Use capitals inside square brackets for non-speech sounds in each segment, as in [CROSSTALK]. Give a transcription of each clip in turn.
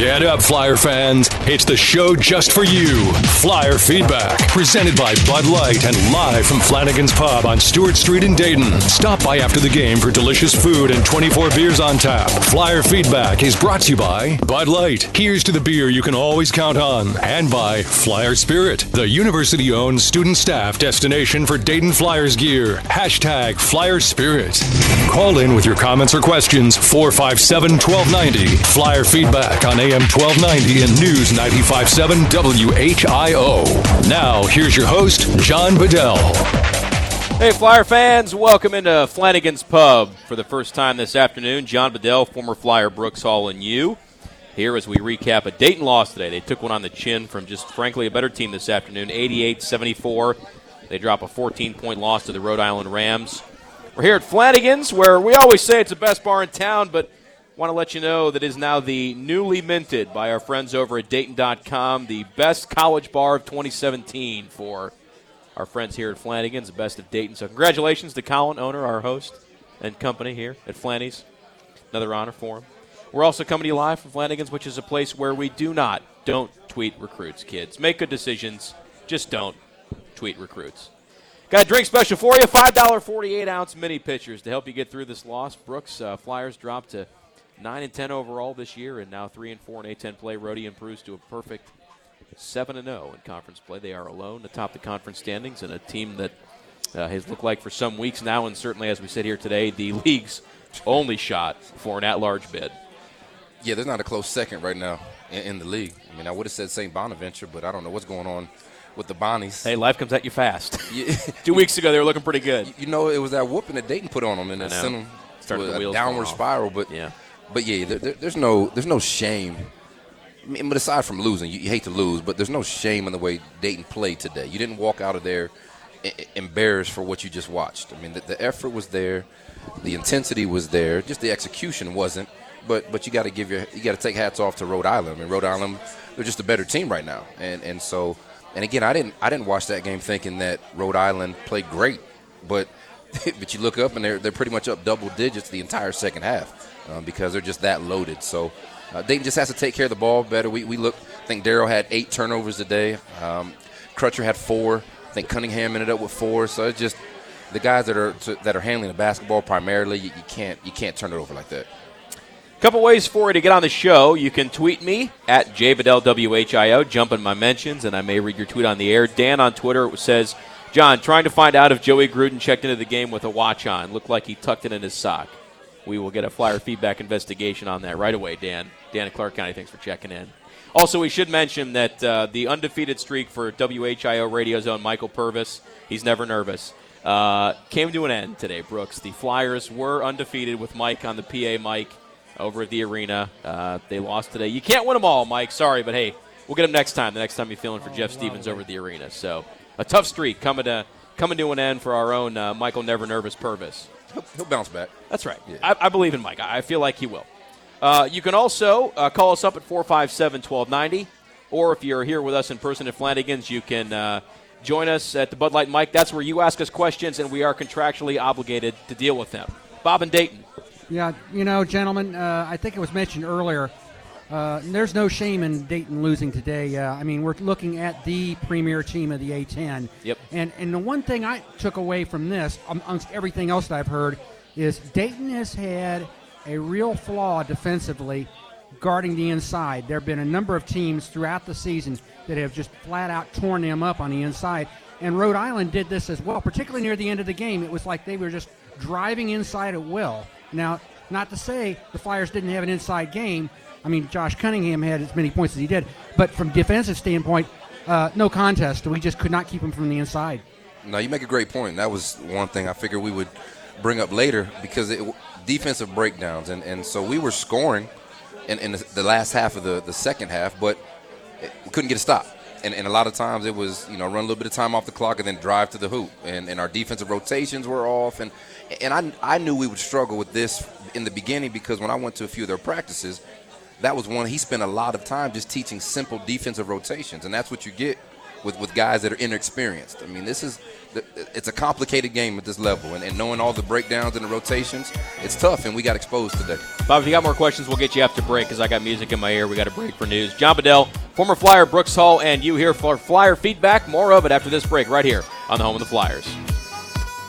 Get up, Flyer fans. It's the show just for you. Flyer Feedback, presented by Bud Light and live from Flanagan's Pub on Stewart Street in Dayton. Stop by after the game for delicious food and 24 beers on tap. Flyer Feedback is brought to you by Bud Light. Here's to the beer you can always count on. And by Flyer Spirit, the university owned student staff destination for Dayton Flyers gear. Hashtag Flyer Spirit. Call in with your comments or questions 457 1290. Flyer Feedback on AM 1290 and News 957 WHIO. Now, here's your host, John Bedell. Hey, Flyer fans, welcome into Flanagan's Pub for the first time this afternoon. John Bedell, former Flyer Brooks Hall, and you here as we recap a Dayton loss today. They took one on the chin from just, frankly, a better team this afternoon 88 74. They drop a 14 point loss to the Rhode Island Rams. We're here at Flanagan's, where we always say it's the best bar in town, but want to let you know that is now the newly minted by our friends over at Dayton.com, the best college bar of 2017 for our friends here at Flanagan's, the best of Dayton. So, congratulations to Colin, owner, our host, and company here at Flanny's. Another honor for him. We're also coming to you live from Flanagan's, which is a place where we do not, don't tweet recruits, kids. Make good decisions, just don't tweet recruits. Got a drink special for you $5 48 ounce mini pitchers to help you get through this loss. Brooks uh, Flyers dropped to 9 and 10 overall this year, and now 3 and 4 in A10 play. Rhody improves to a perfect 7 and 0 in conference play. They are alone atop the conference standings, and a team that uh, has looked like for some weeks now, and certainly as we sit here today, the [LAUGHS] league's only shot for an at large bid. Yeah, there's not a close second right now in, in the league. I mean, I would have said St. Bonaventure, but I don't know what's going on with the Bonnies. Hey, life comes at you fast. [LAUGHS] [LAUGHS] Two weeks ago, they were looking pretty good. You know, it was that whooping that Dayton put on them, and it sent them Started to the a downward spiral. But Yeah. But yeah, there, there- there's no there's no shame. I mean, but aside from losing, you, you hate to lose, but there's no shame in the way Dayton played today. You didn't walk out of there embarrassed for what you just watched. I mean, the, the effort was there, the intensity was there, just the execution wasn't. But but you got to give your you got to take hats off to Rhode Island. I mean, Rhode Island they're just a better team right now, and and so and again, I didn't I didn't watch that game thinking that Rhode Island played great, but [LAUGHS] but you look up and they're they're pretty much up double digits the entire second half um, because they're just that loaded. So uh, Dayton just has to take care of the ball better. We we look. I think Darrell had eight turnovers today. Um, Crutcher had four. I think Cunningham ended up with four. So it's just the guys that are that are handling the basketball primarily. You, you can't you can't turn it over like that. Couple ways for you to get on the show. You can tweet me at JBadellWHIO, jump in my mentions, and I may read your tweet on the air. Dan on Twitter says, John, trying to find out if Joey Gruden checked into the game with a watch on. Looked like he tucked it in his sock. We will get a flyer feedback investigation on that right away, Dan. Dan in Clark County, thanks for checking in. Also, we should mention that uh, the undefeated streak for WHIO Radio Zone, Michael Purvis, he's never nervous, uh, came to an end today, Brooks. The Flyers were undefeated with Mike on the PA mic over at the arena. Uh, they lost today. You can't win them all, Mike. Sorry, but hey, we'll get them next time. The next time you're feeling for Jeff Stevens over at the arena. So a tough streak coming to coming to an end for our own uh, Michael Never Nervous Purvis. He'll, he'll bounce back. That's right. I, I believe in Mike. I I feel like he will. Uh, you can also uh, call us up at 457 1290, or if you're here with us in person at Flanagan's, you can uh, join us at the Bud Light Mike. That's where you ask us questions, and we are contractually obligated to deal with them. Bob and Dayton. Yeah, you know, gentlemen, uh, I think it was mentioned earlier. Uh, there's no shame in Dayton losing today. Uh, I mean, we're looking at the premier team of the A10. Yep. And and the one thing I took away from this, um, amongst everything else that I've heard, is Dayton has had a real flaw defensively guarding the inside. There have been a number of teams throughout the season that have just flat out torn them up on the inside. And Rhode Island did this as well, particularly near the end of the game. It was like they were just driving inside at will. Now, not to say the Flyers didn't have an inside game. I mean, Josh Cunningham had as many points as he did, but from defensive standpoint, uh, no contest. We just could not keep him from the inside. No, you make a great point. That was one thing I figured we would bring up later because it, defensive breakdowns, and, and so we were scoring in, in the, last half of the, the second half, but we couldn't get a stop. And, and a lot of times it was you know run a little bit of time off the clock and then drive to the hoop, and, and our defensive rotations were off, and and I I knew we would struggle with this in the beginning because when I went to a few of their practices, that was one he spent a lot of time just teaching simple defensive rotations, and that's what you get with, with guys that are inexperienced. I mean, this is it's a complicated game at this level, and, and knowing all the breakdowns and the rotations, it's tough, and we got exposed today. Bob, if you got more questions, we'll get you after break because I got music in my ear. We got a break for news. John Bedell, former Flyer Brooks Hall, and you here for Flyer feedback. More of it after this break right here on the home of the Flyers.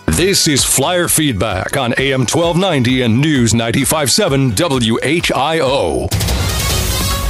This is Flyer Feedback on AM 1290 and News 957 WHIO.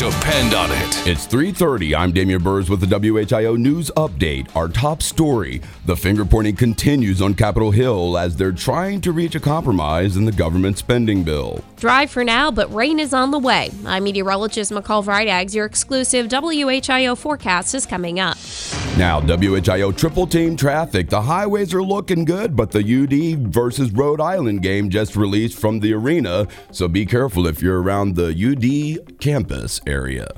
Depend on it. It's 3:30. I'm Damian Burrs with the WHIO news update. Our top story: the finger pointing continues on Capitol Hill as they're trying to reach a compromise in the government spending bill. Dry for now, but rain is on the way. I'm meteorologist McCall Vrydaghs. Your exclusive WHIO forecast is coming up. Now, WHIO triple team traffic. The highways are looking good, but the UD versus Rhode Island game just released from the arena, so be careful if you're around the UD campus area.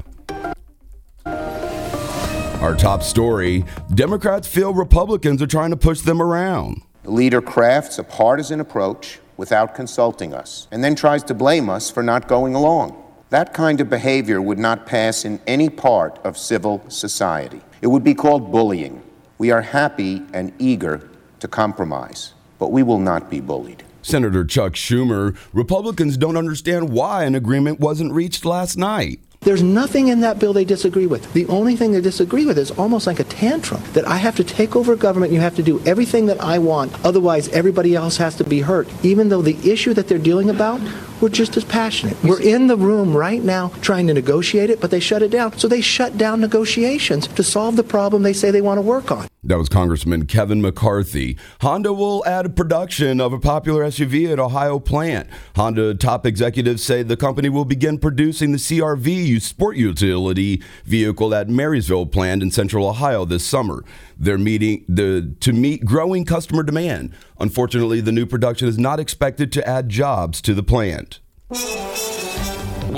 Our top story Democrats feel Republicans are trying to push them around. The leader crafts a partisan approach without consulting us and then tries to blame us for not going along. That kind of behavior would not pass in any part of civil society. It would be called bullying. We are happy and eager to compromise, but we will not be bullied. Senator Chuck Schumer, Republicans don't understand why an agreement wasn't reached last night. There's nothing in that bill they disagree with. The only thing they disagree with is almost like a tantrum that I have to take over government. You have to do everything that I want. Otherwise, everybody else has to be hurt. Even though the issue that they're dealing about, we're just as passionate. We're in the room right now trying to negotiate it, but they shut it down. So they shut down negotiations to solve the problem they say they want to work on. That was Congressman Kevin McCarthy. Honda will add production of a popular SUV at Ohio plant. Honda top executives say the company will begin producing the CRV sport utility vehicle at Marysville plant in central Ohio this summer. They're meeting the to meet growing customer demand. Unfortunately, the new production is not expected to add jobs to the plant.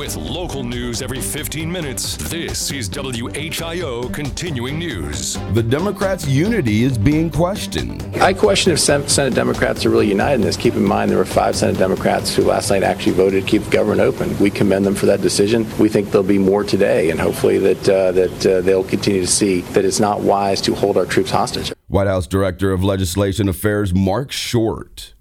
With local news every 15 minutes, this is WHIO Continuing News. The Democrats' unity is being questioned. I question if Senate Democrats are really united in this. Keep in mind there were five Senate Democrats who last night actually voted to keep the government open. We commend them for that decision. We think there'll be more today, and hopefully that uh, that uh, they'll continue to see that it's not wise to hold our troops hostage. White House Director of Legislation Affairs Marc Short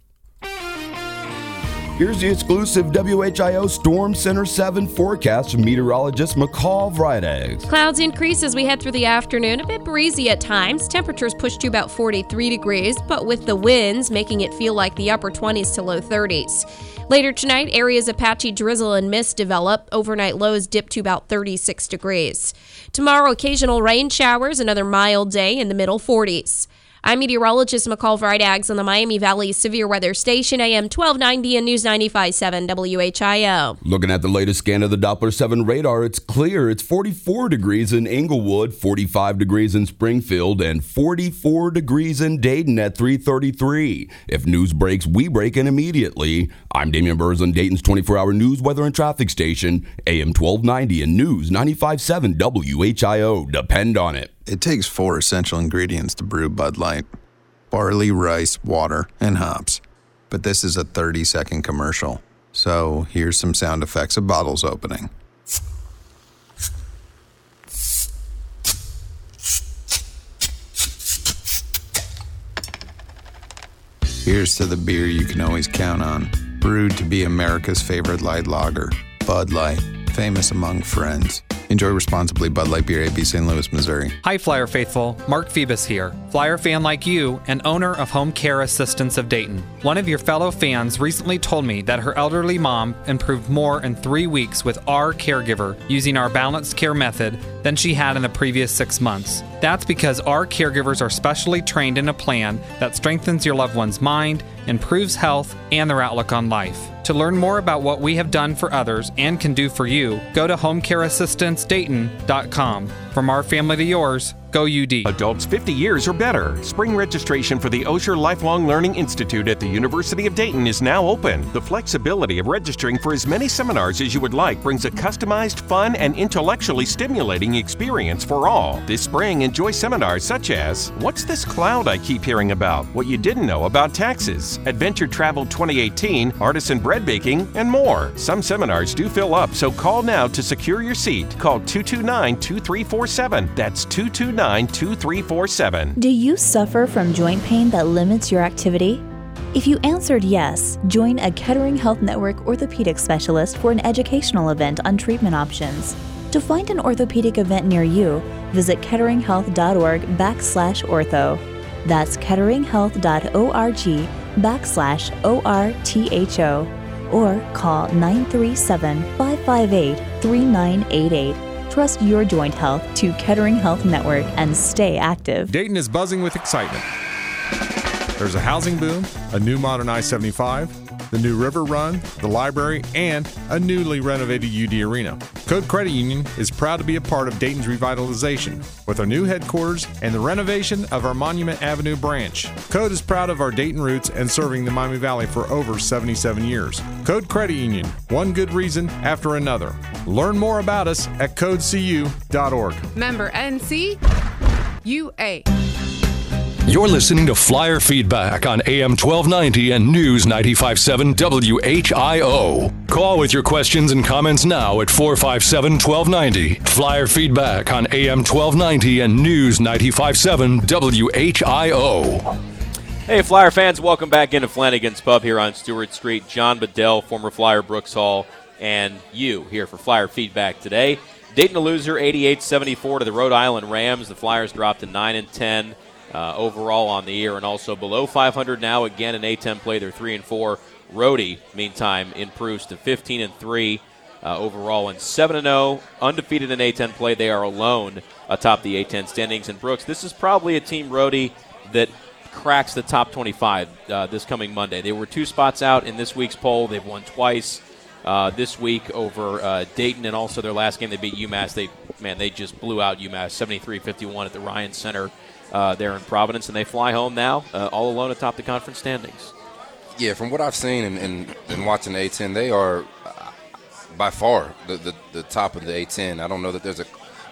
Here's the exclusive WHIO Storm Center 7 forecast from meteorologist McCall Vrydaghs. Clouds increase as we head through the afternoon, a bit breezy at times. Temperatures push to about 43 degrees, but with the winds making it feel like the upper 20s to low 30s. Later tonight, areas of patchy drizzle and mist develop. Overnight lows dip to about 36 degrees. Tomorrow, occasional rain showers, another mild day in the middle 40s. I'm meteorologist McCall Vrydaghs on the Miami Valley Severe Weather Station, AM 1290 and News 95.7 WHIO. Looking at the latest scan of the Doppler 7 radar, it's clear. It's 44 degrees in Englewood, 45 degrees in Springfield, and 44 degrees in Dayton at 333. If news breaks, we break in immediately. I'm Damian Burrs on Dayton's 24-hour news, weather, and traffic station, AM 1290 and News 95.7 WHIO. Depend on it. It takes four essential ingredients to brew Bud Light barley, rice, water, and hops. But this is a 30 second commercial. So here's some sound effects of bottles opening. Here's to the beer you can always count on. Brewed to be America's favorite light lager, Bud Light, famous among friends. Enjoy responsibly. Bud Light Beer, AB St. Louis, Missouri. Hi, Flyer faithful. Mark Phoebus here. Flyer fan like you and owner of Home Care Assistance of Dayton. One of your fellow fans recently told me that her elderly mom improved more in three weeks with our caregiver using our balanced care method than she had in the previous six months. That's because our caregivers are specially trained in a plan that strengthens your loved one's mind, improves health, and their outlook on life. To learn more about what we have done for others and can do for you, go to homecareassistancedayton.com. From our family to yours, go UD. Adults 50 years or better. Spring registration for the Osher Lifelong Learning Institute at the University of Dayton is now open. The flexibility of registering for as many seminars as you would like brings a customized, fun, and intellectually stimulating experience for all. This spring, enjoy seminars such as What's This Cloud I Keep Hearing About? What You Didn't Know About Taxes, Adventure Travel 2018, Artisan Bread Baking, and more. Some seminars do fill up, so call now to secure your seat. Call 229 2347. That's 229 2347. Do you suffer from joint pain that limits your activity? If you answered yes, join a Kettering Health Network orthopedic specialist for an educational event on treatment options. To find an orthopedic event near you, visit ketteringhealth.org backslash ortho. That's ketteringhealth.org backslash O-R-T-H-O or call 937-558-3988. Trust your joint health to Kettering Health Network and stay active. Dayton is buzzing with excitement. There's a housing boom, a new modern I 75, the new River Run, the library, and a newly renovated UD Arena. Code Credit Union is proud to be a part of Dayton's revitalization with our new headquarters and the renovation of our Monument Avenue branch. Code is proud of our Dayton roots and serving the Miami Valley for over 77 years. Code Credit Union, one good reason after another. Learn more about us at codecu.org. Member NC UA. You're listening to Flyer Feedback on AM 1290 and News 957 WHIO. Call with your questions and comments now at 457 1290. Flyer Feedback on AM 1290 and News 957 WHIO. Hey, Flyer fans, welcome back into Flanagan's Pub here on Stewart Street. John Bedell, former Flyer Brooks Hall, and you here for Flyer Feedback today. Dayton a loser, 88-74 to the Rhode Island Rams. The Flyers dropped to 9 and 10 uh, overall on the year, and also below 500 now. Again, in A10 play, they're three and four. Rhodey, meantime, improves to 15 and three uh, overall, and 7 and 0, undefeated in A10 play. They are alone atop the A10 standings. And Brooks, this is probably a team Rhodey that cracks the top 25 uh, this coming Monday. They were two spots out in this week's poll. They've won twice. Uh, this week over uh, Dayton, and also their last game they beat UMass. They man, they just blew out UMass 73-51 at the Ryan Center uh, there in Providence, and they fly home now, uh, all alone atop the conference standings. Yeah, from what I've seen and, and, and watching the A10, they are uh, by far the, the, the, top of the A10. I don't know that there's a,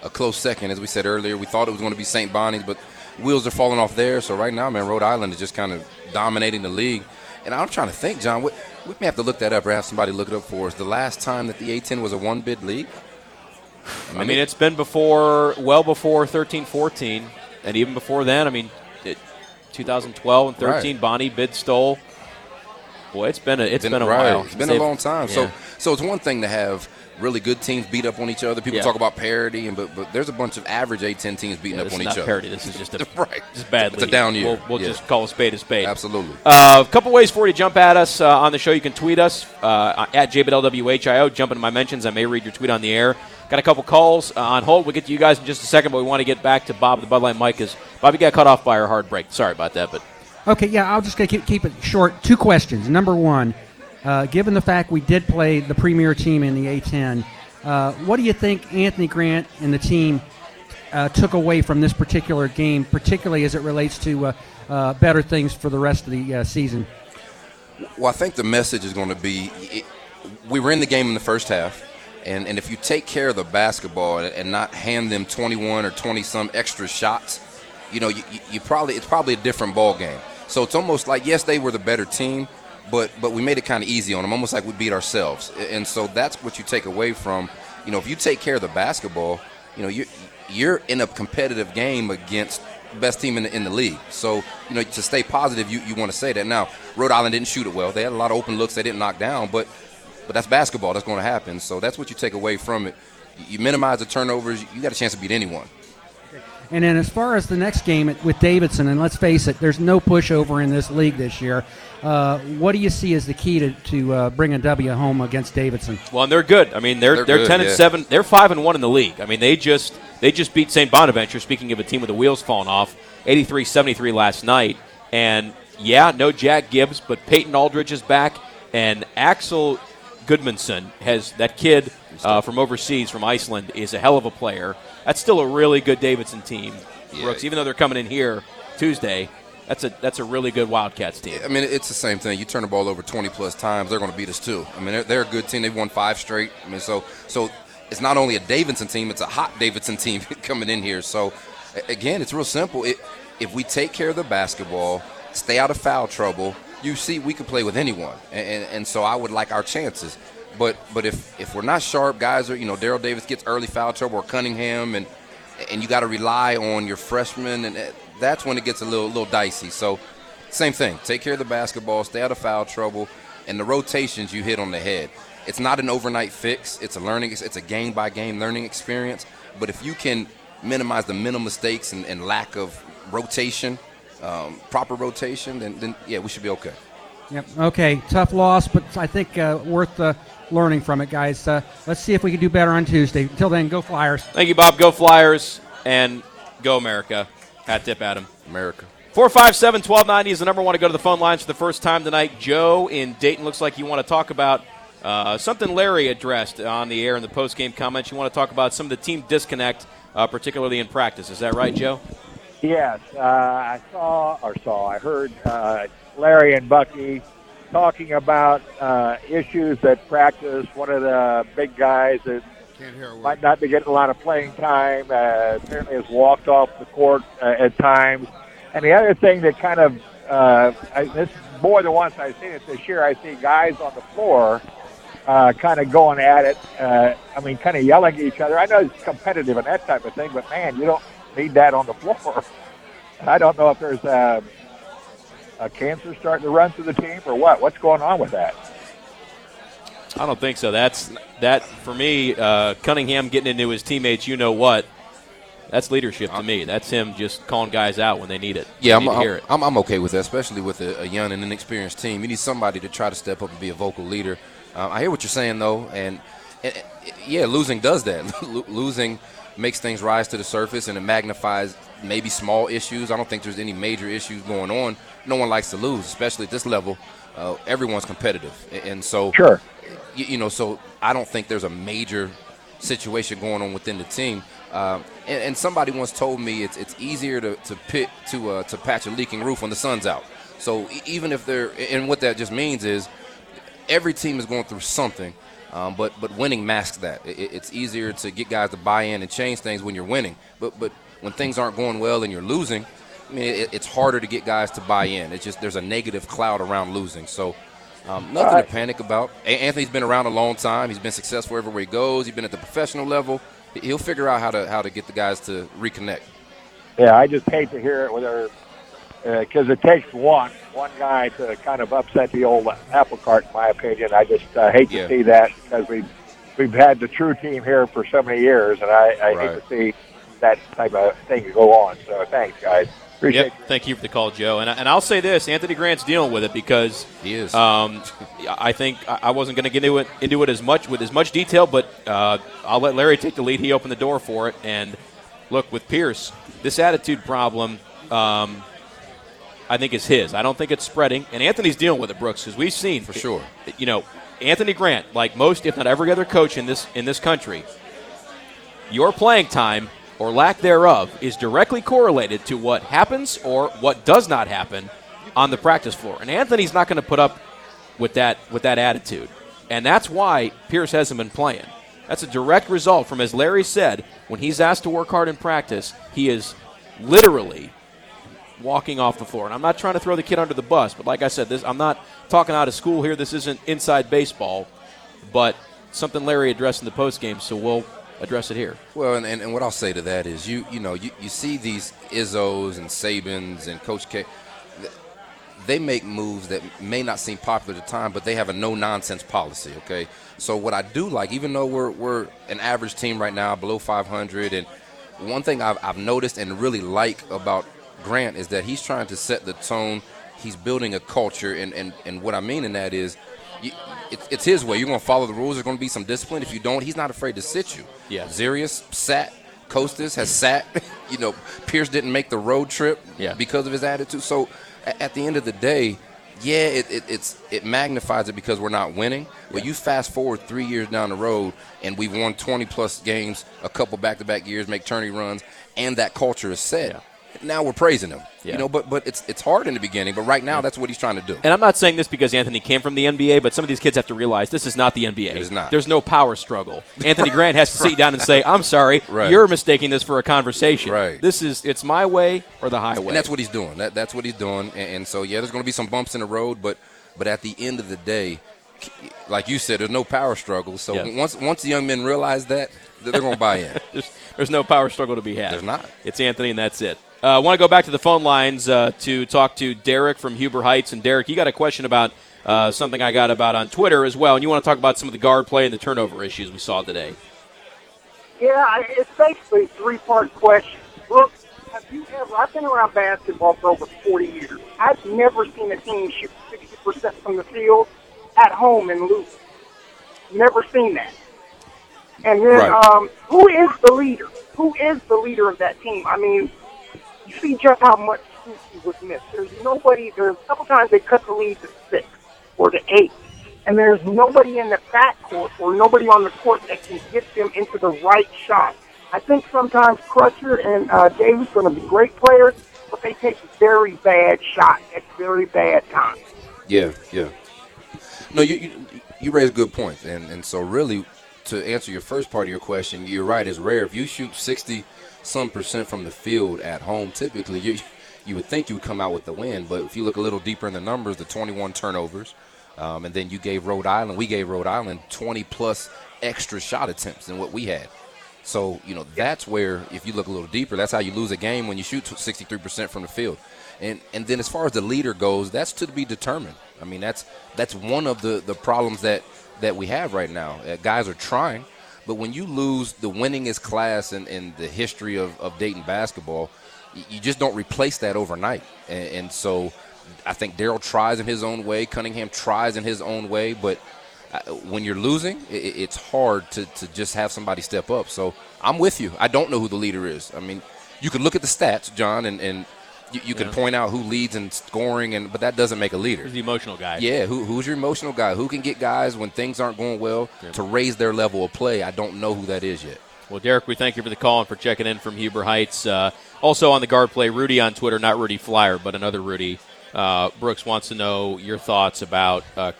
a close second. As we said earlier, we thought it was going to be St. Bonnie's, but wheels are falling off there. So right now, man, Rhode Island is just kind of dominating the league. And I'm trying to think, John, what, we may have to look that up or have somebody look it up for us. The last time that the A10 was a one bid league? I mean, I mean, it's been before, well before 13 14. And even before then, I mean, it, 2012 and 13, right. Bonnie bid stole. Boy, it's been a it's been, been a right. while. It's been a long time. Yeah. So so it's one thing to have really good teams beat up on each other. People yeah. talk about parity, and but, but there's a bunch of average A10 teams beating yeah, up on each other. Parity. This is just a [LAUGHS] right. Just bad. It's a down year. We'll, we'll yeah. just call a spade a spade. Absolutely. Uh, a couple ways for you to jump at us uh, on the show. You can tweet us uh, at JBLWHIO. Jump into my mentions. I may read your tweet on the air. Got a couple calls uh, on hold. We'll get to you guys in just a second, but we want to get back to Bob the Bud Light Mike because Bobby got cut off by our hard break. Sorry about that, but okay, yeah, I'll just keep, keep it short. Two questions. Number one, uh, given the fact we did play the premier team in the A10, uh, what do you think Anthony Grant and the team uh, took away from this particular game, particularly as it relates to uh, uh, better things for the rest of the season? Well, I think the message is going to be it, we were in the game in the first half. And, and if you take care of the basketball and, and not hand them 21 or 20 some extra shots, you know, you, you probably it's probably a different ball game. So it's almost like yes, they were the better team, but but we made it kind of easy on them, almost like we beat ourselves. And so that's what you take away from, you know, if you take care of the basketball, you know, you you're in a competitive game against best team in the, in the league. So, you know, to stay positive, you, you want to say that. Now, Rhode Island didn't shoot it well. They had a lot of open looks they didn't knock down, but but that's basketball. That's going to happen. So that's what you take away from it. You minimize the turnovers. You got a chance to beat anyone. And then as far as the next game with Davidson, and let's face it, there's no pushover in this league this year. Uh, what do you see as the key to, to uh, bring a W home against Davidson? Well, and they're good. I mean, they're they're, they're good, ten and seven. They're five and one in the league. I mean, they just they just beat St. Bonaventure. Speaking of a team with the wheels falling off, 83-73 last night. And yeah, no Jack Gibbs, but Peyton Aldridge is back, and Axel Gudmundsson has that kid uh, from overseas from Iceland is a hell of a player. that's still a really good Davidson team, Yeah. Brooks. Even though they're coming in here Tuesday, that's a that's a really good Wildcats team. I mean, it's the same thing. You turn the ball over 20 plus times, they're going to beat us too. I mean, they're, they're a good team. They've won five straight. I mean, so so it's not only a Davidson team; it's a hot Davidson team [LAUGHS] coming in here. So again, it's real simple. It, if we take care of the basketball, stay out of foul trouble, you see, we can play with anyone, and, and, and so I would like our chances. But but if if we're not sharp, guys are you know Darrell Davis gets early foul trouble or Cunningham and and you got to rely on your freshmen, and that's when it gets a little little dicey. So, same thing. Take care of the basketball, stay out of foul trouble, and the rotations you hit on the head. It's not an overnight fix. It's a learning. It's a game by game learning experience. But if you can minimize the minimal mistakes and, and lack of rotation, um, proper rotation, then, then yeah, we should be okay. Yep. Okay. Tough loss, but I think uh, worth uh, learning from it, guys. Uh, let's see if we can do better on Tuesday. Until then, go Flyers. Thank you, Bob. Go Flyers and go America. Hat tip, Adam. America. 457 1290 is the number one to go to the phone lines for the first time tonight. Joe in Dayton looks like you want to talk about uh, something Larry addressed on the air in the post game comments. You want to talk about some of the team disconnect, uh, particularly in practice. Is that right, Joe? Yes, uh, I saw or saw. I heard uh, Larry and Bucky talking about uh, issues at practice. One of the big guys that might not be getting a lot of playing time uh, apparently has walked off the court uh, at times. And the other thing that kind of uh, I, this more than once I've seen it this year. I see guys on the floor uh, kind of going at it. Uh, I mean, kind of yelling at each other. I know it's competitive and that type of thing, but man, you don't need that on the floor. And I don't know if there's a, a cancer starting to run through the team or what. What's going on with that? I don't think so. That's that for me. Uh, Cunningham getting into his teammates. You know what? That's leadership to me. That's him just calling guys out when they need it. Yeah, I'm, need to hear it. I'm, I'm okay with that, especially with a, a young and inexperienced team. You need somebody to try to step up and be a vocal leader. Um, I hear what you're saying, though, and, and, and, yeah, losing does that. [LAUGHS] Lo- losing makes things rise to the surface and it magnifies maybe small issues. I don't think there's any major issues going on. No one likes to lose, especially at this level. Uh, everyone's competitive, and so Sure. you, you know, so I don't think there's a major situation going on within the team. Um, and, and somebody once told me it's it's easier to to pit to uh, to patch a leaking roof when the sun's out. So even if they're and what that just means is every team is going through something, um, but but winning masks that. It, it- it's easier to get guys to buy in and change things when you're winning. But but when things aren't going well and you're losing, I mean, it, it's harder to get guys to buy in. It's just there's a negative cloud around losing. So. Um, nothing Alright. to panic about. Anthony's been around a long time. He's been successful everywhere he goes. He's been at the professional level. He- He'll figure out how to how to get the guys to reconnect. Yeah, I just hate to hear it whether because it takes one one guy to kind of upset the old apple cart, in my opinion. I just uh, hate Yeah. to see that because we've we've had the true team here for so many years, and I, I hate to see that type of thing go on. So thanks, guys. Appreciate Yep. Thank you for the call, Joe. And, and I'll say this: Anthony Grant's dealing with it because he is. Um, I think I I wasn't going to get into it into it as much with as much detail, but uh, I'll let Larry take the lead. He opened the door for it, and look with Pierce, this attitude problem. Um, I think is his. I don't think it's spreading, and Anthony's dealing with it, Brooks, because we've seen for sure. You know, Anthony Grant, like most, if not every other coach in this in this country, your playing time or lack thereof is directly correlated to what happens or what does not happen on the practice floor. And Anthony's not going to put up with that with that attitude. And that's why Pierce hasn't been playing. That's a direct result from as Larry said, when he's asked to work hard in practice, he is literally walking off the floor. And I'm not trying to throw the kid under the bus, but like I said, this I'm not talking out of school here. This isn't inside baseball, but something Larry addressed in the post game, so we'll address it here. Well, and, and, and what I'll say to that is, you you know, you, you see these Izzos and Sabans and Coach K. They make moves that may not seem popular at the time, but they have a no nonsense policy. Okay, so what I do like, even though we're we're an average team right now, below 500, and one thing I've, I've noticed and really like about Grant is that he's trying to set the tone. He's building a culture, and and, and what I mean in that is. You, it's, it's his way. You're going to follow the rules. There's going to be some discipline. If you don't, he's not afraid to sit you. Yeah. Xeyrius sat. Kostas has sat. [LAUGHS] you know, Pierce didn't make the road trip Yeah. because of his attitude. So at the end of the day, yeah, it, it, it's it magnifies it because we're not winning. But you fast forward three years down the road, and we've won 20 plus games, a couple back to back years, make tourney runs, and that culture is set. Now we're praising him. Yeah. You know, but but it's it's hard in the beginning. But right now, that's what he's trying to do. And I'm not saying this because Anthony came from the NBA, but some of these kids have to realize this is not the NBA. It is not. There's no power struggle. Anthony Grant has to sit [LAUGHS] down and say, "I'm sorry, Right. you're mistaking this for a conversation. Right. This is it's my way or the highway." And that's what he's doing. That, that's what he's doing. And, and so, yeah, there's going to be some bumps in the road, but but at the end of the day, like you said, there's no power struggle. So Yeah. once once the young men realize that, they're going to buy in. [LAUGHS] there's, there's no power struggle to be had. There's not. It's Anthony, and that's it. I uh, want to go back to the phone lines uh, to talk to Derek from Huber Heights. And Derek, you got a question about uh, something I got about on Twitter as well, and you want to talk about some of the guard play and the turnover issues we saw today. Yeah, it's basically a three-part question. Look, have you ever? I've been around basketball for over 40 years. I've never seen a team shoot 60% from the field at home and lose. Never seen that. And then, Right. um, who is the leader? Who is the leader of that team? I mean, you see just how much Suki was missed. There's nobody. There's a couple times they cut the lead to six or to eight, and there's nobody in the backcourt or nobody on the court that can get them into the right shot. I think sometimes Crutcher and uh, Davis are going to be great players, but they take very bad shots at very bad times. Yeah, yeah. No, you you, you raise good points, and and so really, to answer your first part of your question, you're right. It's rare if you shoot sixty some percent from the field at home. Typically, you you would think you would come out with the win, but if you look a little deeper in the numbers, the 21 turnovers, um, and then you gave Rhode Island, we gave Rhode Island 20 plus extra shot attempts than what we had. So, you know, that's where, if you look a little deeper, that's how you lose a game when you shoot 63% from the field. And and then as far as the leader goes, that's to be determined. I mean, that's that's one of the, the problems that, that we have right now. Uh, guys are trying, but when you lose the winningest class in, in the history of, of Dayton basketball, you just don't replace that overnight. And, and so I think Daryl tries in his own way, Cunningham tries in his own way, but uh, when you're losing, i- i it's hard to, to just have somebody step up. So I'm with you. I don't know who the leader is. I mean, you can look at the stats, John, and, and you, you can Yeah. point out who leads in scoring, and but that doesn't make a leader. Who's the emotional guy? Yeah, who, who's your emotional guy? Who can get guys when things aren't going well to raise their level of play? I don't know who that is yet. Well, Derek, we thank you for the call and for checking in from Huber Heights. Uh, also on the guard play, Rudy on Twitter, not Rudy Flyer, but another Rudy. Uh, Brooks wants to know your thoughts about uh,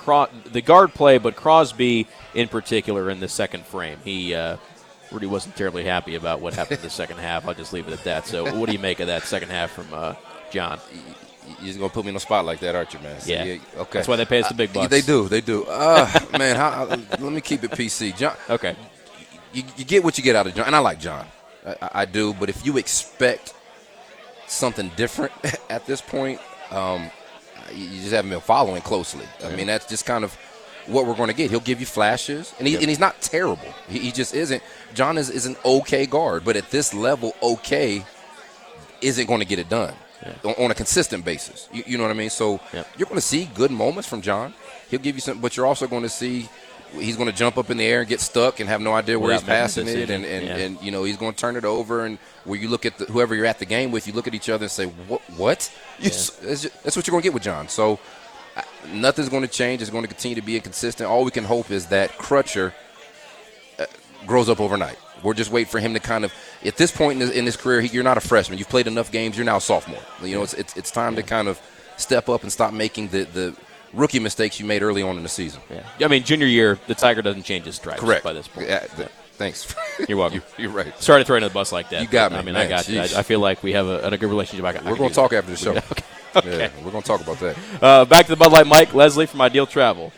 the guard play, but Crosby in particular in the second frame. He uh, Rudy wasn't terribly happy about what happened in the second half. I'll just leave it at that. So, what do you make of that second half from uh, John? You're gonna put me in a spot like that, aren't you, man? So, Yeah. Okay. That's why they pay us the big Uh, bucks. They do. They do. Uh, [LAUGHS] man, how, let me keep it PC. John. Okay. You, you get what you get out of John, and I like John. I, I- do. But if you expect something different [LAUGHS] at this point, um, you you just haven't been following closely. I mean, that's just kind of what we're going to get. He'll give you flashes, and, he, and he's not terrible. He, he just isn't. John is, is an okay guard, but at this level, okay isn't going to get it done on, on a consistent basis. You, you know what I mean? So you're going to see good moments from John. He'll give you some, but you're also going to see he's going to jump up in the air and get stuck and have no idea where Without he's passing it, and and, Yeah. and you know he's going to turn it over, and where you look at the, whoever you're at the game with, you look at each other and say, "What? What?" You s- that's, what you're going to get with John. So nothing's going to change. It's going to continue to be inconsistent. All we can hope is that Crutcher uh, grows up overnight. We're just waiting for him to kind of, at this point in his, in his career, he, you're not a freshman. You've played enough games. You're now a sophomore. You know, it's it's, it's time to kind of step up and stop making the, the rookie mistakes you made early on in the season. Yeah. I mean, junior year, the Tiger doesn't change his stripes Correct. by this point. Yeah, th- thanks. [LAUGHS] You're welcome. You- you're right. Sorry to throw you under the bus like that. You got me, I mean, man. I got you. I, I feel like we have a, a good relationship. I, We're going to talk after the show. [LAUGHS] okay. [LAUGHS] Yeah, we're going to talk about that. Uh, back to the Bud Light Mike Leslie from Ideal Travel.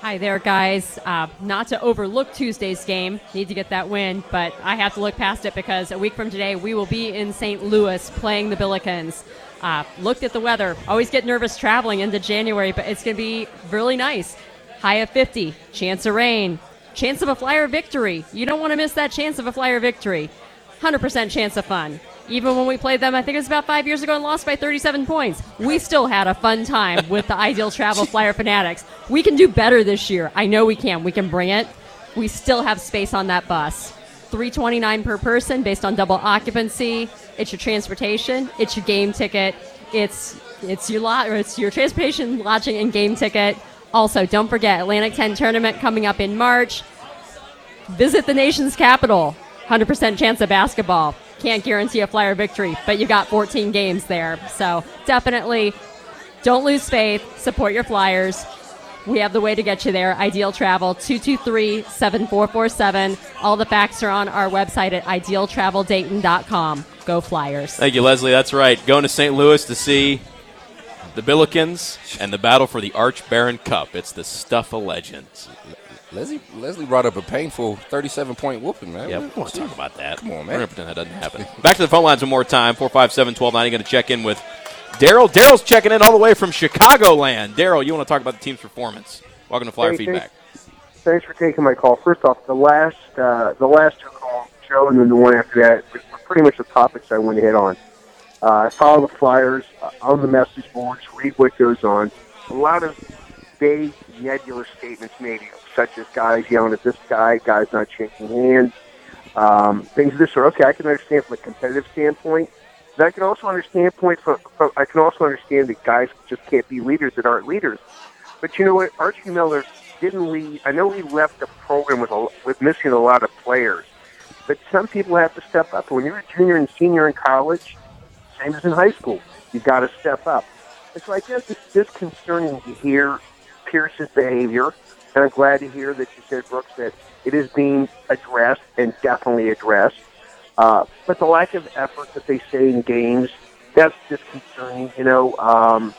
Hi there, guys. Uh, not to overlook Tuesday's game, need to get that win, but I have to look past it because a week from today we will be in St. Louis playing the Billikens. Uh, looked at the weather. Always get nervous traveling into January, but it's going to be really nice. High of 50, chance of rain, chance of a flyer victory. You don't want to miss that chance of a flyer victory. 100% chance of fun. Even when we played them, I think it was about five years ago and lost by 37 points. We still had a fun time with the Ideal Travel Flyer Fanatics. We can do better this year. I know we can. We can bring it. We still have space on that bus. 329 per person based on double occupancy. It's your transportation. It's your game ticket. It's it's your lot, or it's your transportation, lodging, and game ticket. Also, don't forget Atlantic 10 tournament coming up in March. Visit the nation's capital. 100% chance of basketball. Can't guarantee a flyer victory, but you got 14 games there. So definitely don't lose faith. Support your flyers. We have the way to get you there. Ideal Travel, 223 7447. All the facts are on our website at idealtraveldayton.com. Go Flyers. Thank you, Leslie. That's right. Going to St. Louis to see the Billikens and the battle for the Arch Baron Cup. It's the stuff of legends. Leslie Leslie brought up a painful 37 point whooping, man. Yeah, we don't want to talk about that. Come on, man. We're going to pretend that doesn't happen. [LAUGHS] Back to the phone lines one more time 457 1290. Going to check in with Daryl. Daryl's checking in all the way from Chicagoland. Daryl, you want to talk about the team's performance? Welcome to Flyer Hey, Feedback. Thanks, thanks for taking my call. First off, the last uh, the last two calls, Joe, and then the one after that, were pretty much the topics I want to hit on. Uh, I follow the Flyers uh, on the message boards, read what goes on. A lot of vague, nebulous statements made, such as guys yelling at this guy, guys not shaking hands, um, things of this sort. Okay, I can understand from a competitive standpoint. But I can also understand point from, from I can also understand that guys just can't be leaders that aren't leaders. But you know what? Archie Miller didn't leave. I know he left the program with a, with missing a lot of players, but some people have to step up. When you're a junior and senior in college, same as in high school, you got to step up. And so I guess it's disconcerting to hear Pierce's behavior, and I'm glad to hear that you said, Brooks, that it is being addressed and definitely addressed. Uh, but the lack of effort that they say in games, that's disconcerting. You know, um,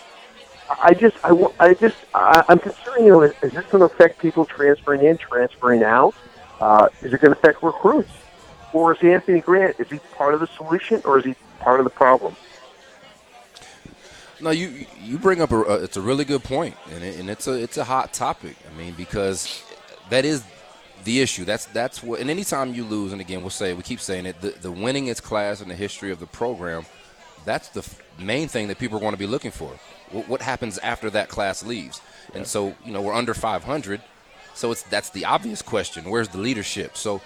I just, I, I just, I, I'm concerned. You know, is, is this going to affect people transferring in, transferring out? Uh, is it going to affect recruits? Or is Anthony Grant? Is he part of the solution, or is he part of the problem? No, you you bring up a uh, it's a really good point, and, it, and it's a it's a hot topic. I mean, because that is the issue. That's that's what. And anytime you lose, and again, we'll say we keep saying it, the, the winningest class in the history of the program. That's the f- main thing that people are going to be looking for. What, what happens after that class leaves? And so, you know, we're under 500, so it's that's the obvious question. Where's the leadership? So,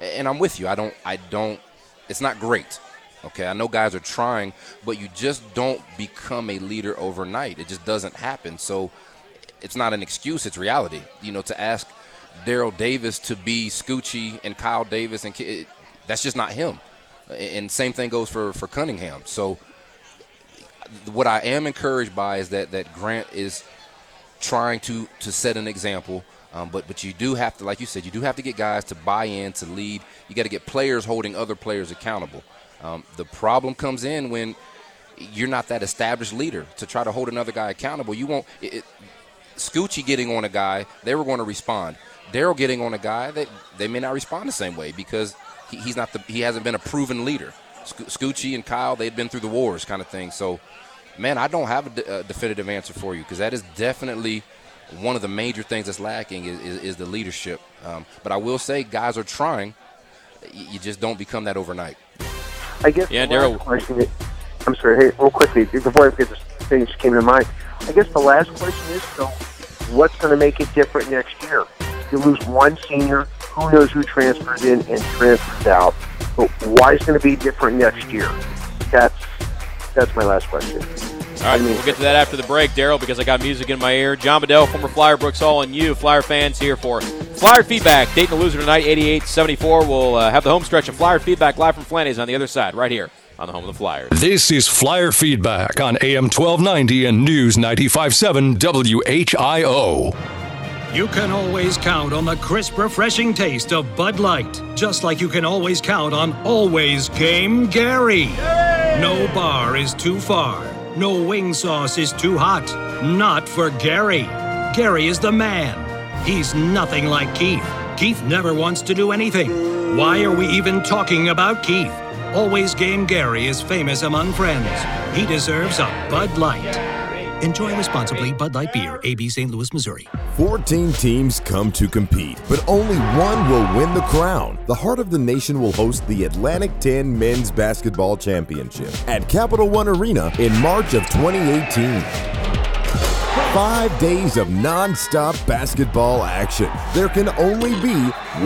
and I'm with you. I don't. I don't. It's not great. Okay, I know guys are trying, but you just don't become a leader overnight. It just doesn't happen. So it's not an excuse, it's reality. You know, to ask Darrell Davis to be Scoochie and Kyle Davis, and it, that's just not him. And same thing goes for, for Cunningham. So what I am encouraged by is that, that Grant is trying to, to set an example. Um, but but you do have to, like you said, you do have to get guys to buy in, to lead. You got to get players holding other players accountable. Um, the problem comes in when you're not that established leader to try to hold another guy accountable. You won't. It, it, Scoochie getting on a guy, they were going to respond. Daryl getting on a guy, that they may not respond the same way because he, he's not the he hasn't been a proven leader. Scoochie and Kyle, they'd been through the wars, kind of thing. So, man, I don't have a, de- a definitive answer for you because that is definitely one of the major things that's lacking is, is, is the leadership. Um, but I will say, guys are trying. You just don't become that overnight. I guess Yeah, the last Daryl-. I'm sorry. Hey, real quickly before I forget this thing just came to mind. I guess the last question is so. What's going to make it different next year? You lose one senior. Who knows who transfers in and transfers out? But why is it going to be different next year? That's that's my last question. All right, we'll get to that after the break, Daryl, because I got music in my ear. John Bedell, former Flyer Brooks Hall, and you, Flyer fans, here for Flyer Feedback. Dayton the loser tonight, 88-74. We'll uh, have the home stretch of Flyer Feedback live from Flanny's on the other side, right here on the home of the Flyers. This is Flyer Feedback on AM 1290 and News 957 WHIO. You can always count on the crisp, refreshing taste of Bud Light, just like you can always count on Always Game Gary. No bar is too far, no wing sauce is too hot. Not for Gary. Gary is the man. He's nothing like Keith. Keith never wants to do anything. Why are we even talking about Keith? Always Game Gary is famous among friends. He deserves a Bud Light. Enjoy responsibly Bud Light Beer, AB St. Louis, Missouri. 14 teams come to compete, but only one will win the crown. The Heart of the Nation will host the Atlantic 10 Men's Basketball Championship at Capital One Arena in March of 2018. Five days of non-stop basketball action. There can only be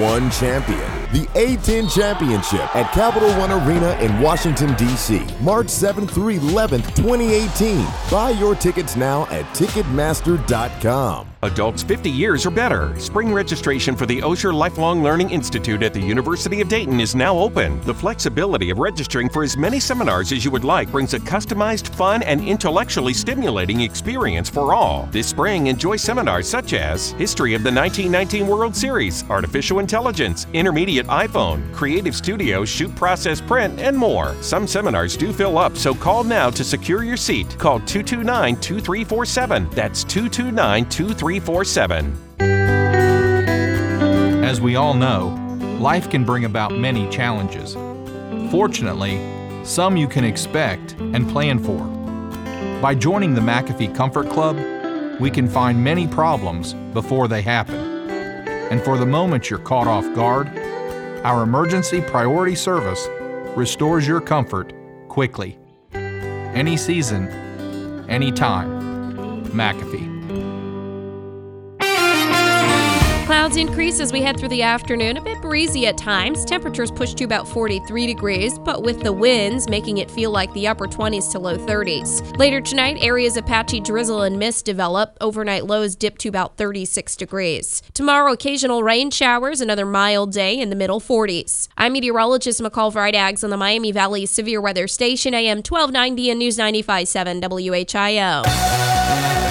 one champion. The A10 Championship at Capital One Arena in Washington, D.C., March 7th through 11th, 2018. Buy your tickets now at Ticketmaster.com. Adults 50 years or better. Spring registration for the Osher Lifelong Learning Institute at the University of Dayton is now open. The flexibility of registering for as many seminars as you would like brings a customized, fun, and intellectually stimulating experience for all. This spring, enjoy seminars such as History of the 1919 World Series, Artificial Intelligence, Intermediate iPhone, Creative Studio, Shoot Process Print, and more. Some seminars do fill up, so call now to secure your seat. Call 229 2347. That's 229 2347. As we all know, life can bring about many challenges. Fortunately, some you can expect and plan for. By joining the McAfee Comfort Club, we can find many problems before they happen. And for the moment you're caught off guard, our emergency priority service restores your comfort quickly. Any season, any time. McAfee. Clouds increase as we head through the afternoon, a bit breezy at times. Temperatures push to about 43 degrees, but with the winds making it feel like the upper 20s to low 30s. Later tonight, areas of patchy drizzle and mist develop. Overnight lows dip to about 36 degrees. Tomorrow, occasional rain showers, another mild day in the middle 40s. I'm meteorologist McCall Vrydaghs on the Miami Valley Severe Weather Station, AM 1290 and News 95.7 WHIO.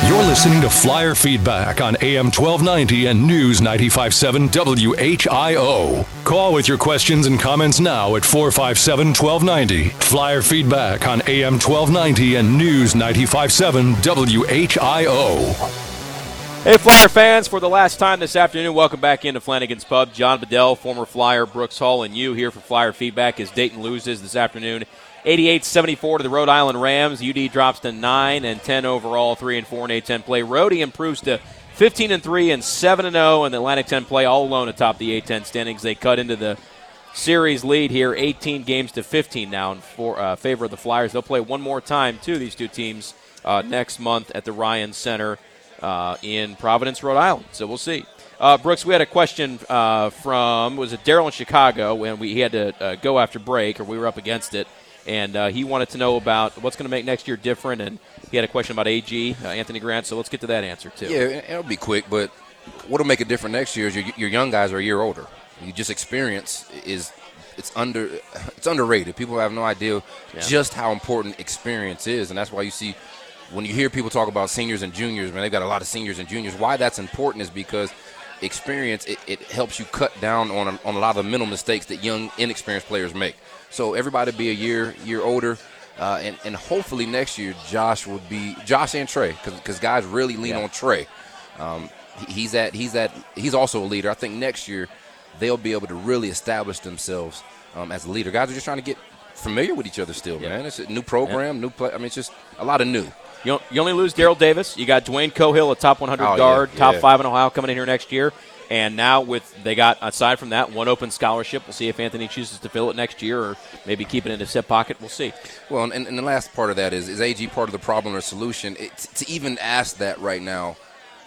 You're listening to Flyer Feedback on AM 1290 and News 957 WHIO. Call with your questions and comments now at 457 1290. Flyer Feedback on AM 1290 and News 957 WHIO. Hey, Flyer fans, for the last time this afternoon, welcome back into Flanagan's Pub. John Bedell, former Flyer, Brooks Hall, and you here for Flyer Feedback as Dayton loses this afternoon 88-74 to the Rhode Island Rams. UD drops to 9 and 10 overall, 3 and 4 in A10 play. Rhody improves to 15 and 3 and 7 and 0 in the Atlantic 10 play, all alone atop the A10 standings. They cut into the series lead here, 18 games to 15 now in for, uh, favor of the Flyers. They'll play one more time, too, these two teams, uh, next month at the Ryan Center uh, in Providence, Rhode Island. So we'll see. Uh, Brooks, we had a question uh, from was it Daryl in Chicago when we he had to uh, go after break, or we were up against it and uh, he wanted to know about what's going to make next year different. And he had a question about AG, uh, Anthony Grant. So let's get to that answer too. Yeah, it'll be quick, but what'll make it different next year is your, your young guys are a year older. You just experience is it's under it's underrated. People have no idea yeah. just how important experience is, and that's why you see when you hear people talk about seniors and juniors, man, they've got a lot of seniors and juniors. Why that's important is because experience it, it helps you cut down on a, on a lot of the mental mistakes that young inexperienced players make. So everybody be a year year older. Uh, and, and hopefully next year Josh would be Josh and Trey because guys really lean yeah. on Trey. Um, he's that he's that he's also a leader. I think next year they'll be able to really establish themselves um, as a leader. Guys are just trying to get familiar with each other still, yeah. man. It's a new program, yeah. new play. I mean, it's just a lot of new. You, you only lose Darrell Davis. You got Dwayne Cohill, a top 100 oh, guard, top five in Ohio, coming in here next year. And now with they got aside from that one open scholarship. We'll see if Anthony chooses to fill it next year or maybe keep it in his hip pocket. We'll see. Well, and, and the last part of that is is AG part of the problem or solution? It, to even ask that right now,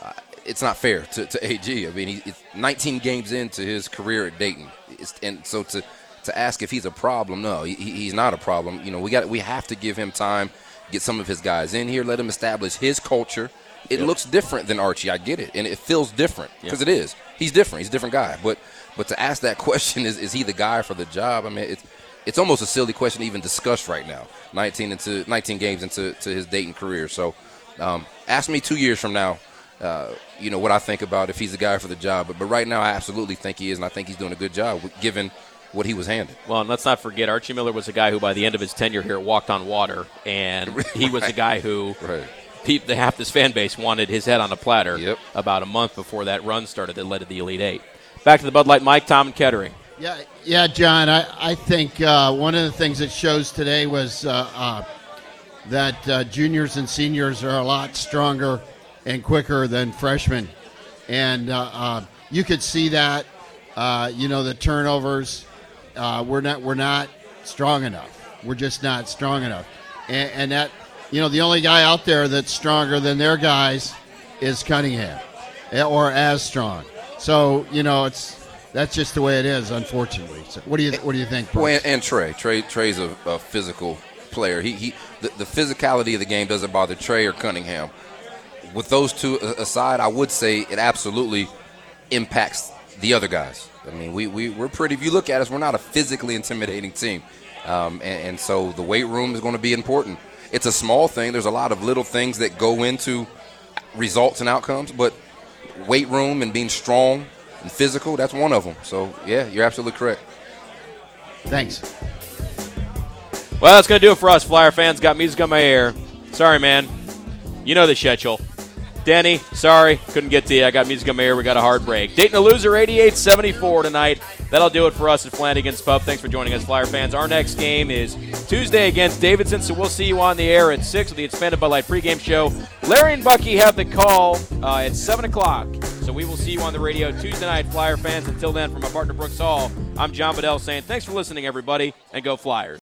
uh, it's not fair to, to AG. I mean, he, 19 games into his career at Dayton, it's, and so to to ask if he's a problem, no, he, he's not a problem. You know, we got we have to give him time, get some of his guys in here, let him establish his culture it yep. looks different than Archie. I get it, and it feels different because yep. it is. He's different. He's a different guy. But but to ask that [LAUGHS] question is is he the guy for the job? I mean, it's it's almost a silly question to even discuss right now. 19 into 19 games into to his Dayton career. So um, ask me two years from now. Uh, you know what I think about if he's the guy for the job. But but right now, I absolutely think he is, and I think he's doing a good job given what he was handed. Well, and let's not forget Archie Miller was a guy who, by the end of his tenure here, walked on water, and [LAUGHS] he was a guy who right the half this fan base wanted his head on a platter yep. about a month before that run started that led to the Elite Eight. Back to the Bud Light Mike, Tom, and Kettering. Yeah, yeah, John. I, I think uh, one of the things it shows today was uh, uh, that uh, juniors and seniors are a lot stronger and quicker than freshmen, and uh, uh, you could see that. you know, the turnovers. We're not we're not strong enough. We're just not strong enough, and, and that you know, the only guy out there that's stronger than their guys is Cunningham, eh, or as strong. So you know, it's that's just the way it is, unfortunately. So what do you what do you think? Well, and, and Trey, Trey, Trey's a, a physical player. He, he, the, the physicality of the game doesn't bother Trey or Cunningham. With those two aside, I would say it absolutely impacts the other guys. I mean, we, we we're pretty. If you look at us, we're not a physically intimidating team, um, and, and so the weight room is going to be important. It's a small thing. There's a lot of little things that go into results and outcomes, but weight room and being strong and physical, that's one of them. So yeah, you're absolutely correct. Thanks. Well, that's going to do it for us, Flyer fans. Got music on my ear. Sorry, man. You know the schedule. Denny, sorry, couldn't get to you. I got music on ear. We got a hard break. Dayton a loser, 88-74 tonight. That'll do it for us at Flanagan's Pub. Thanks for joining us, Flyer fans. Our next game is Tuesday against Davidson, so we'll see you on the air at 6 with the Expanded Bud Light pregame show. Larry and Bucky have the call uh, at 7 o'clock, so we will see you on the radio Tuesday night, Flyer fans. Until then, from my partner Brooks Hall, I'm John Bedell saying thanks for listening, everybody, and go Flyers.